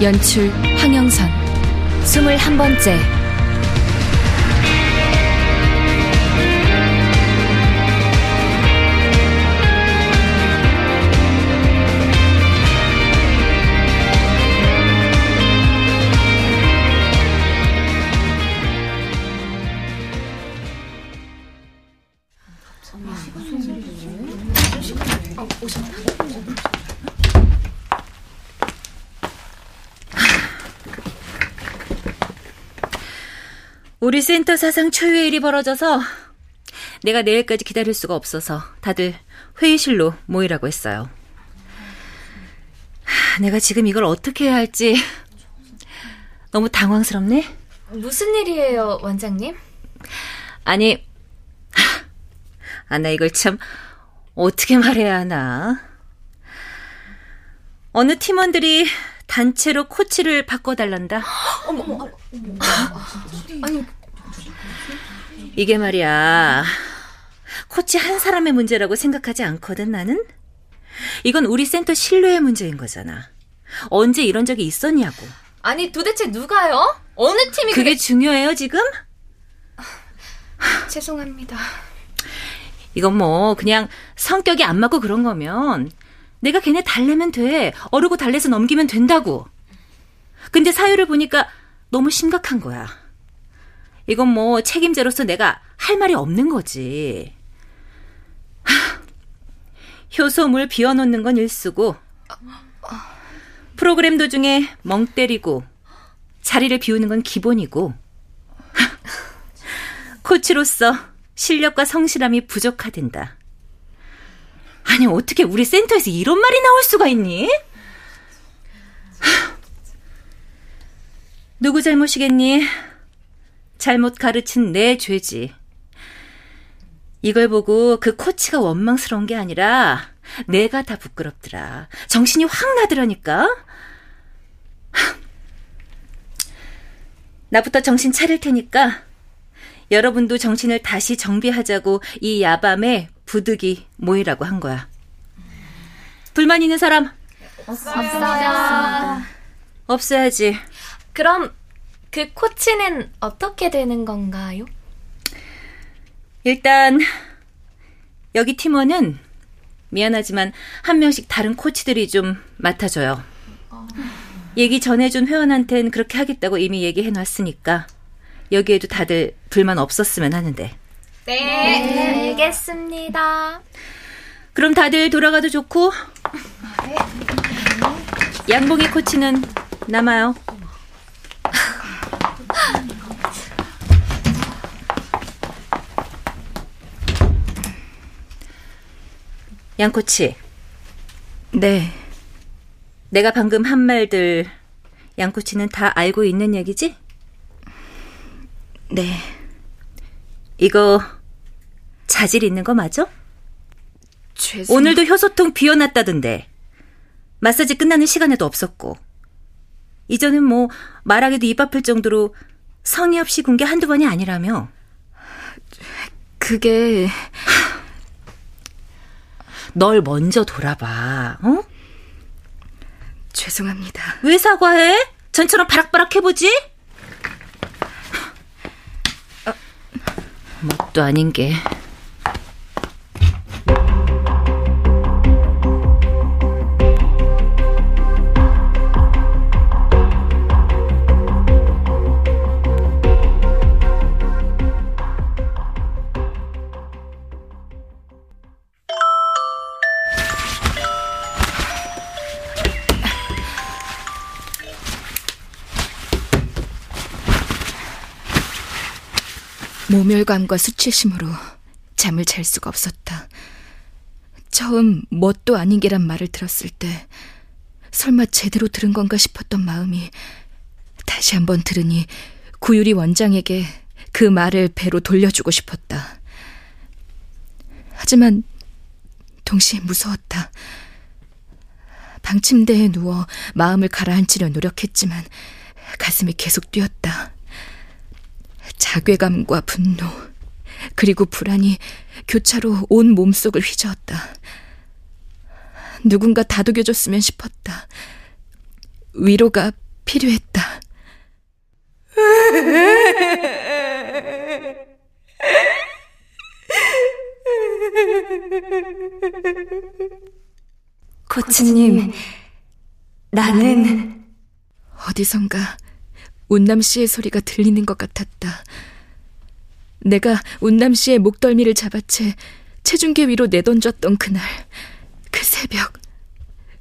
연출 황영선. 스물한 번째 우리 센터 사상 초유의 일이 벌어져서 내가 내일까지 기다릴 수가 없어서 다들 회의실로 모이라고 했어요. 내가 지금 이걸 어떻게 해야 할지 너무 당황스럽네? 무슨 일이에요, 원장님? 아니, 아, 나 이걸 참 어떻게 말해야 하나. 어느 팀원들이 단체로 코치를 바꿔달란다. 어머, 아니, 이게 말이야. 코치 한 사람의 문제라고 생각하지 않거든, 나는? 이건 우리 센터 신뢰의 문제인 거잖아. 언제 이런 적이 있었냐고. 아니, 도대체 누가요? 어느 팀이 그게 그래... 중요해요, 지금? 죄송합니다. 이건 뭐, 그냥 성격이 안 맞고 그런 거면, 내가 걔네 달래면 돼. 어르고 달래서 넘기면 된다고. 근데 사유를 보니까 너무 심각한 거야. 이건 뭐 책임자로서 내가 할 말이 없는 거지. 하, 효소물 비워놓는 건 일수고 프로그램 도중에 멍 때리고 자리를 비우는 건 기본이고 코치로서 실력과 성실함이 부족하된다. 아니 어떻게 우리 센터에서 이런 말이 나올 수가 있니? 누구 잘못이겠니? 잘못 가르친 내 죄지. 이걸 보고 그 코치가 원망스러운 게 아니라 내가 다 부끄럽더라. 정신이 확 나더라니까. 나부터 정신 차릴 테니까 여러분도 정신을 다시 정비하자고 이 야밤에 부득이 모이라고 한 거야. 불만 있는 사람? 없어요. 없어야지. 그럼 그 코치는 어떻게 되는 건가요? 일단 여기 팀원은 미안하지만 한 명씩 다른 코치들이 좀 맡아줘요. 얘기 전해준 회원한텐 그렇게 하겠다고 이미 얘기해 놨으니까 여기에도 다들 불만 없었으면 하는데. 네, 네. 알겠습니다. 그럼 다들 돌아가도 좋고 양봉이 코치는 남아요. 양코치. 네. 내가 방금 한 말들 양코치는 다 알고 있는 얘기지? 네. 이거 자질 있는 거 맞아? 죄송... 오늘도 효소통 비워놨다던데. 마사지 끝나는 시간에도 없었고. 이전엔 뭐 말하기도 입 아플 정도로 성의 없이 군 게 한두 번이 아니라며. 그게 널 먼저 돌아봐. 어? 죄송합니다. 왜 사과해? 전처럼 바락바락 해보지? 어, 뭣도 아닌 게. 모멸감과 수치심으로 잠을 잘 수가 없었다. 처음 뭣도 아닌 게란 말을 들었을 때 설마 제대로 들은 건가 싶었던 마음이 다시 한번 들으니 구유리 원장에게 그 말을 배로 돌려주고 싶었다. 하지만 동시에 무서웠다. 방침대에 누워 마음을 가라앉히려 노력했지만 가슴이 계속 뛰었다. 자괴감과 분노, 그리고 불안이 교차로 온 몸속을 휘저었다. 누군가 다독여줬으면 싶었다. 위로가 필요했다. 코치님, 나는 어디선가 운남 씨의 소리가 들리는 것 같았다. 내가 운남 씨의 목덜미를 잡아채 체중계 위로 내던졌던 그날, 그 새벽,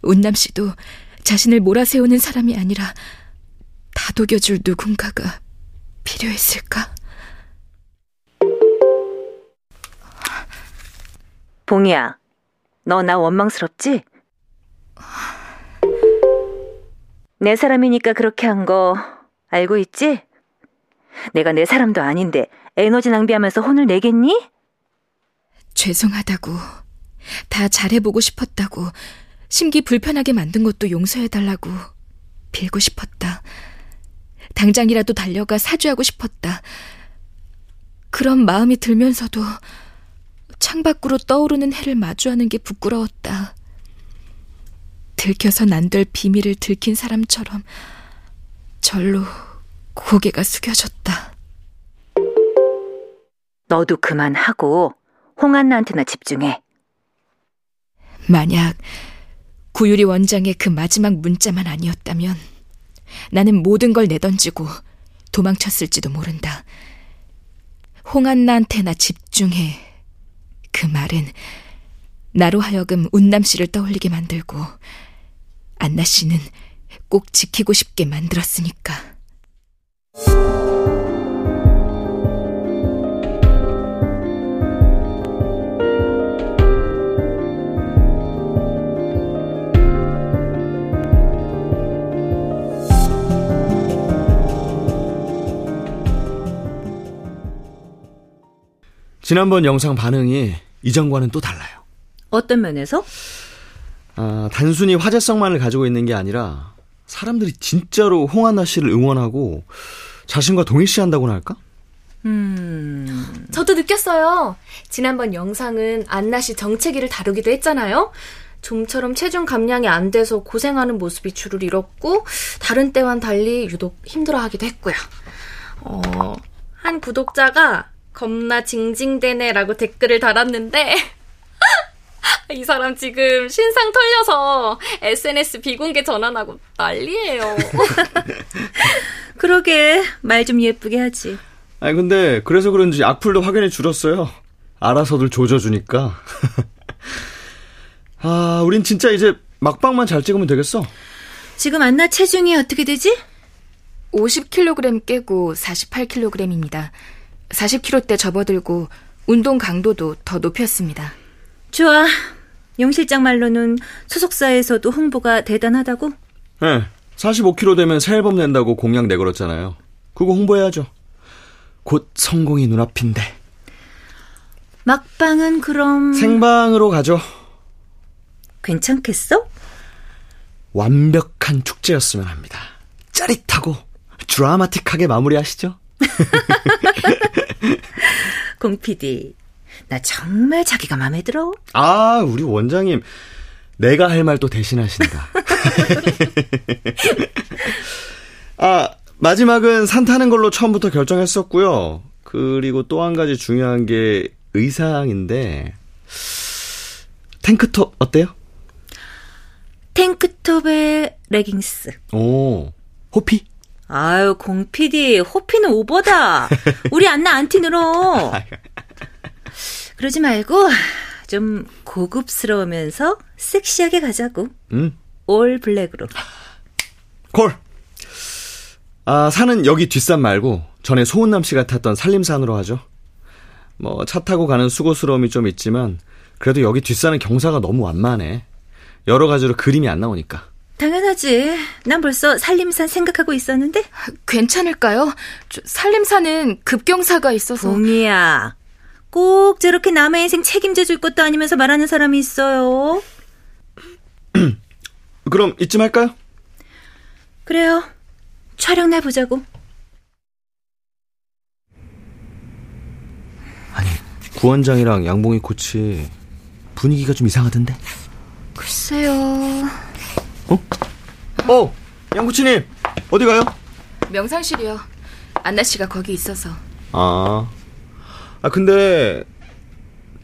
운남 씨도 자신을 몰아세우는 사람이 아니라 다독여줄 누군가가 필요했을까? 봉이야, 너 나 원망스럽지? 내 사람이니까 그렇게 한 거 알고 있지? 내가 내 사람도 아닌데 에너지 낭비하면서 혼을 내겠니? 죄송하다고, 다 잘해보고 싶었다고, 심기 불편하게 만든 것도 용서해달라고 빌고 싶었다. 당장이라도 달려가 사죄하고 싶었다. 그런 마음이 들면서도 창밖으로 떠오르는 해를 마주하는 게 부끄러웠다. 들켜선 안 될 비밀을 들킨 사람처럼 절로 고개가 숙여졌다. 너도 그만하고 홍한나한테나 집중해. 만약 구유리 원장의 그 마지막 문자만 아니었다면 나는 모든 걸 내던지고 도망쳤을지도 모른다. 홍한나한테나 집중해. 그 말은 나로 하여금 운남 씨를 떠올리게 만들고 안나 씨는 꼭 지키고 싶게 만들었으니까. 지난번 영상 반응이 이전과는 또 달라요. 어떤 면에서? 아, 단순히 화제성만을 가지고 있는 게 아니라 사람들이 진짜로 홍한나 씨를 응원하고 자신과 동일시한다고나 할까? 음, 저도 느꼈어요. 지난번 영상은 안나 씨 정체기를 다루기도 했잖아요. 좀처럼 체중 감량이 안 돼서 고생하는 모습이 줄을 잃었고 다른 때와는 달리 유독 힘들어하기도 했고요. 어, 한 구독자가 겁나 징징대네라고 댓글을 달았는데 이 사람 지금 신상 털려서 SNS 비공개 전환하고 난리예요. 그러게 말 좀 예쁘게 하지. 아니 근데 그래서 그런지 악플도 확연히 줄었어요. 알아서들 조져주니까. 아, 우린 진짜 이제 막방만 잘 찍으면 되겠어. 지금 안나 체중이 어떻게 되지? 50kg 깨고 48kg입니다. 40kg 때 접어들고 운동 강도도 더 높였습니다. 좋아. 용 실장 말로는 소속사에서도 홍보가 대단하다고? 네, 45kg 되면 새 앨범 낸다고 공약 내걸었잖아요. 그거 홍보해야죠. 곧 성공이 눈앞인데. 막방은 그럼 생방으로 가죠. 괜찮겠어? 완벽한 축제였으면 합니다. 짜릿하고 드라마틱하게 마무리하시죠. 공 PD. 나 정말 자기가 마음에 들어. 아, 우리 원장님. 내가 할 말 또 대신하신다. 아, 마지막은 산 타는 걸로 처음부터 결정했었고요. 그리고 또 한 가지 중요한 게 의상인데 탱크톱 어때요? 탱크톱에 레깅스. 오, 호피? 아유, 공 PD, 호피는 오버다. 우리 안나 안티 늘어. 그러지 말고 좀 고급스러우면서 섹시하게 가자고. 음, all black으로. call. 아, 산은 여기 뒷산 말고 전에 소은남 씨가 탔던 산림산으로 하죠. 뭐 차 타고 가는 수고스러움이 좀 있지만 그래도 여기 뒷산은 경사가 너무 완만해. 여러 가지로 그림이 안 나오니까. 당연하지. 난 벌써 살림산 생각하고 있었는데. 괜찮을까요? 살림사는 급경사가 있어서. 봉이야. 꼭 저렇게 남의 인생 책임져 줄 것도 아니면서 말하는 사람이 있어요. 그럼 이쯤 할까요? 그래요. 촬영 날 보자고. 아니, 구원장이랑 양봉이 코치 분위기가 좀 이상하던데? 글쎄요. 어? 어, 양코치님 어디 가요? 명상실이요. 안나 씨가 거기 있어서. 아, 아 근데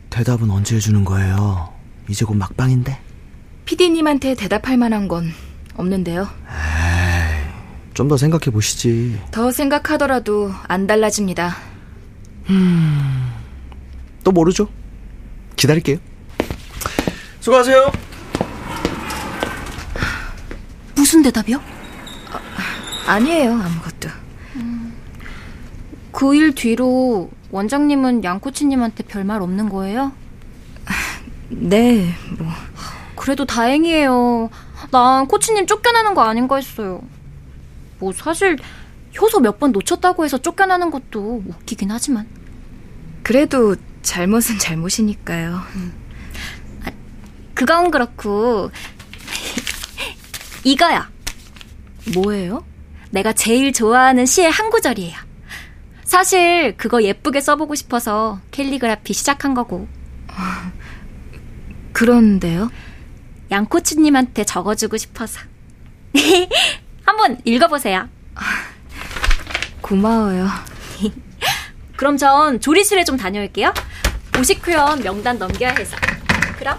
대답은 언제 해주는 거예요? 이제 곧 막방인데. 피디님한테 대답할 만한 건 없는데요. 에이, 좀더 생각해 보시지. 더 생각하더라도 안 달라집니다. 음, 또 모르죠. 기다릴게요. 수고하세요. 무슨 대답이요? 아, 니에요 아무것도. 음, 그일 뒤로 원장님은 양코치님한테 별말 없는 거예요? 네, 뭐. 그래도 다행이에요. 난 코치님 쫓겨나는 거 아닌가 했어요. 뭐 사실 효소 몇 번 놓쳤다고 해서 쫓겨나는 것도 웃기긴 하지만. 그래도 잘못은 잘못이니까요. 아, 그건 그렇고 이거야. 뭐예요? 내가 제일 좋아하는 시의 한 구절이에요. 사실 그거 예쁘게 써보고 싶어서 캘리그라피 시작한 거고. 그런데요? 양코치님한테 적어주고 싶어서. 한번 읽어보세요. 고마워요. 그럼 전 조리실에 좀 다녀올게요. 오식회원 명단 넘겨야 해서. 그럼.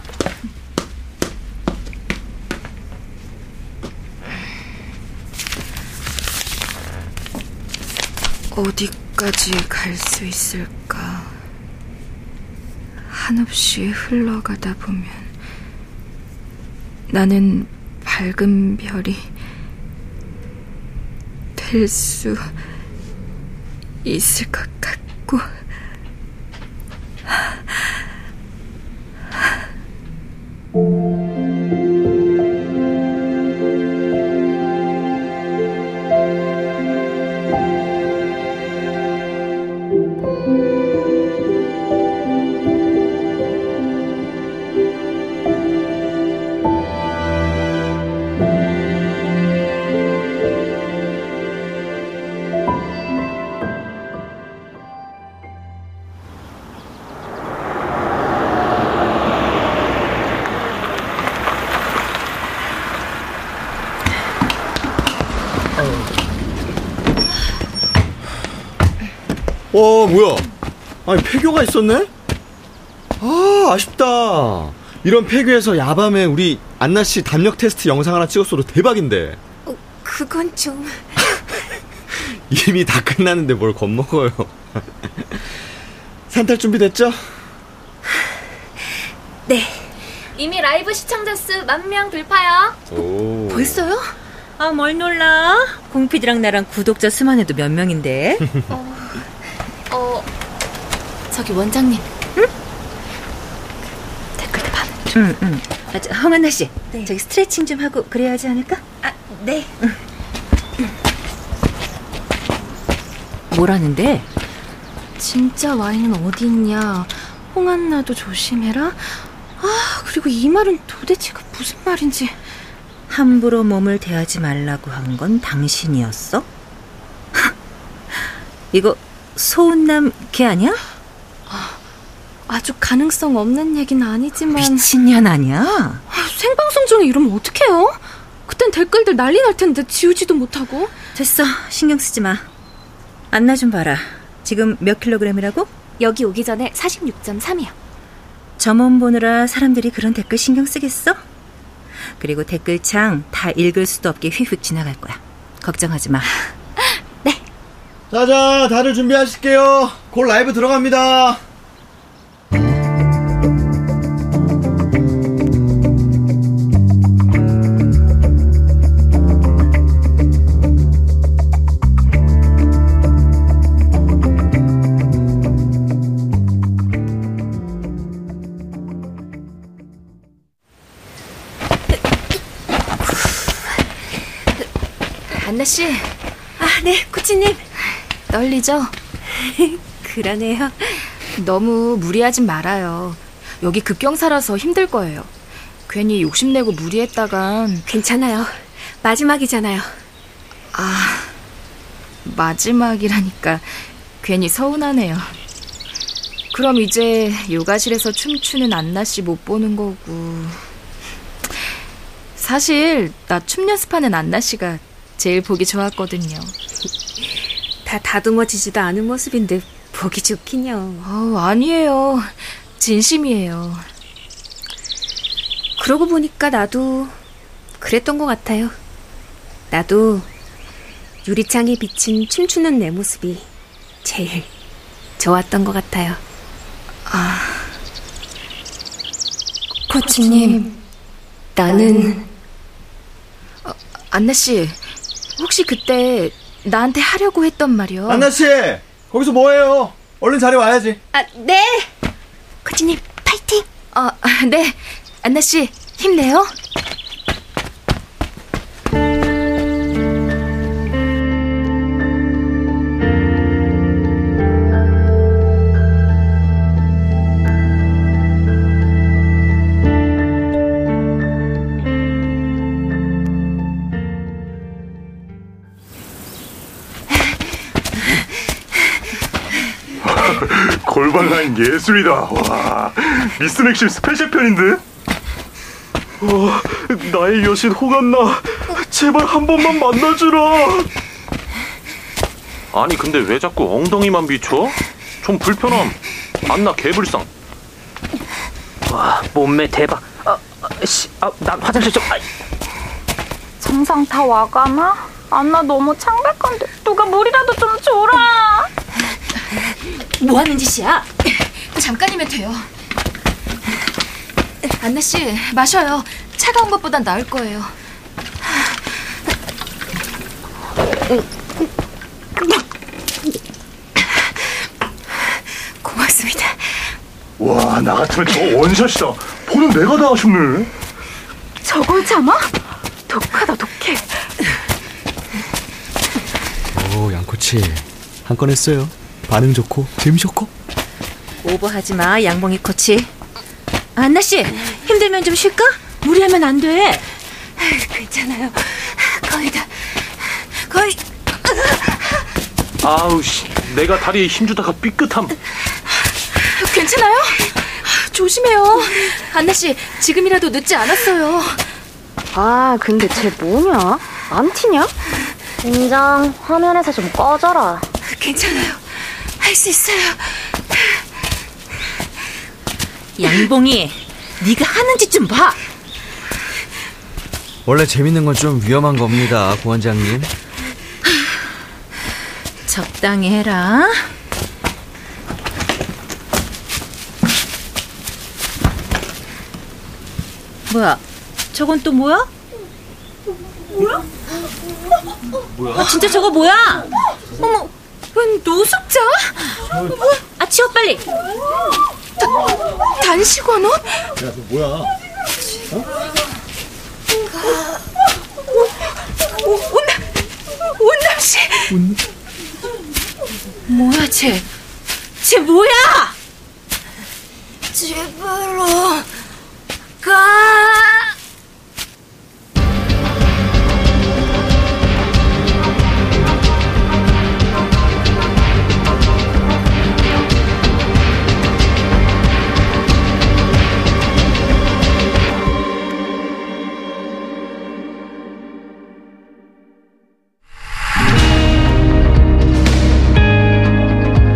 어디 까지 갈 수 있을까? 한없이 흘러가다 보면 나는 밝은 별이 될 수 있을 것 같고 어, 뭐야? 아니, 폐교가 있었네? 아, 아쉽다. 이런 폐교에서 야밤에 우리 안나 씨 담력 테스트 영상 하나 찍었어도 대박인데. 어, 그건 좀. 이미 다 끝났는데 뭘 겁먹어요. 산탈 준비됐죠? 네. 이미 라이브 시청자 수 만 명 돌파요. 오. 벌써요? 아, 뭘 놀라? 공피디랑 나랑 구독자 수만 해도 몇 명인데. 어, 어, 저기 원장님. 응? 댓글도 반. 응, 응. 아, 저, 황한나 씨. 네. 저기 스트레칭 좀 하고 그래야 하지 않을까? 아, 네. 응. 뭐라는데? 진짜 와인은 어디 있냐? 홍한나도 조심해라. 아, 그리고 이 말은 도대체가 무슨 말인지. 함부로 몸을 대하지 말라고 한 건 당신이었어? 이거 소은남 걔 아니야? 아, 아주 가능성 없는 얘기는 아니지만 미친년 아니야? 아, 생방송 중에 이러면 어떡해요? 그땐 댓글들 난리 날 텐데 지우지도 못하고 됐어 신경 쓰지 마 안나 좀 봐라 지금 몇 킬로그램이라고? 여기 오기 전에 46.3이요 점원 보느라 사람들이 그런 댓글 신경 쓰겠어? 그리고 댓글창 다 읽을 수도 없게 휙휙 지나갈 거야 걱정하지 마 네. 자자, 다들 준비하실게요. 곧 라이브 들어갑니다. 안나 씨. 아, 네, 코치님. 떨리죠? 그러네요. 너무 무리하진 말아요. 여기 급경사라서 힘들 거예요. 괜히 욕심내고 무리했다간 괜찮아요. 마지막이잖아요. 아, 마지막이라니까 괜히 서운하네요. 그럼 이제 요가실에서 춤추는 안나 씨 못 보는 거고. 사실 나 춤 연습하는 안나 씨가 제일 보기 좋았거든요. 다 다듬어지지도 않은 모습인데 보기 좋긴요. 어, 아니에요. 진심이에요. 그러고 보니까 나도 그랬던 것 같아요. 나도 유리창에 비친 춤추는 내 모습이 제일 좋았던 것 같아요. 아, 코치님, 나는 어, 안나 씨, 혹시 그때 나한테 하려고 했던 말이요? 안나 씨, 거기서 뭐해요? 얼른 자리 와야지. 아, 네. 코치님, 파이팅. 어, 네. 안나 씨, 힘내요. 예술이다. 와, 미스 맥심 special 편인데? 와, 나의 여신 호감나. 제발 한 번만 만나주라. 아니 근데 왜 자꾸 엉덩이만 비춰? 좀 불편함. 안나 개불쌍. 와, 몸매 대박. 아, 아, 씨, 아, 난 화장실 좀. 아, 정상 다 와가나? 안나 너무 창백한데 누가 물이라도 좀 줘라. 뭐 하는 짓이야? 잠깐이면 돼요. 안나 씨, 마셔요. 차가운 것보단 나을 거예요. 고맙습니다. 와, 나 같으면 저 원샷이다. 보는 내가 다 아쉽네. 저걸 참아? 독하다 독해. 오, 양코치. 한 건 했어요. 반응 좋고, 재미 좋고. 오버하지 마, 양봉이 코치. 안나 씨, 힘들면 좀 쉴까? 무리하면 안 돼. 괜찮아요. 거의 다. 거의. 아우 씨, 내가 다리에 힘주다가 삐끗함. 괜찮아요? 조심해요. 안나 씨, 지금이라도 늦지 않았어요. 아 근데 쟤 뭐냐? 안 티냐? 인장 화면에서 좀 꺼져라. 괜찮아요. 할 수 있어요. 양봉이, 네가 하는 짓 좀 봐. 원래 재밌는 건 좀 위험한 겁니다, 고원장님. 적당히 해라. 뭐야? 저건 또 뭐야? 뭐야? 아, 진짜 저거 뭐야? 어머, 웬 노숙자? 아, 치워 빨리. 단식원 옷? 야, 너 뭐야? 온남 씨. 뭐야, 쟤? 쟤 뭐야? 집으로 가.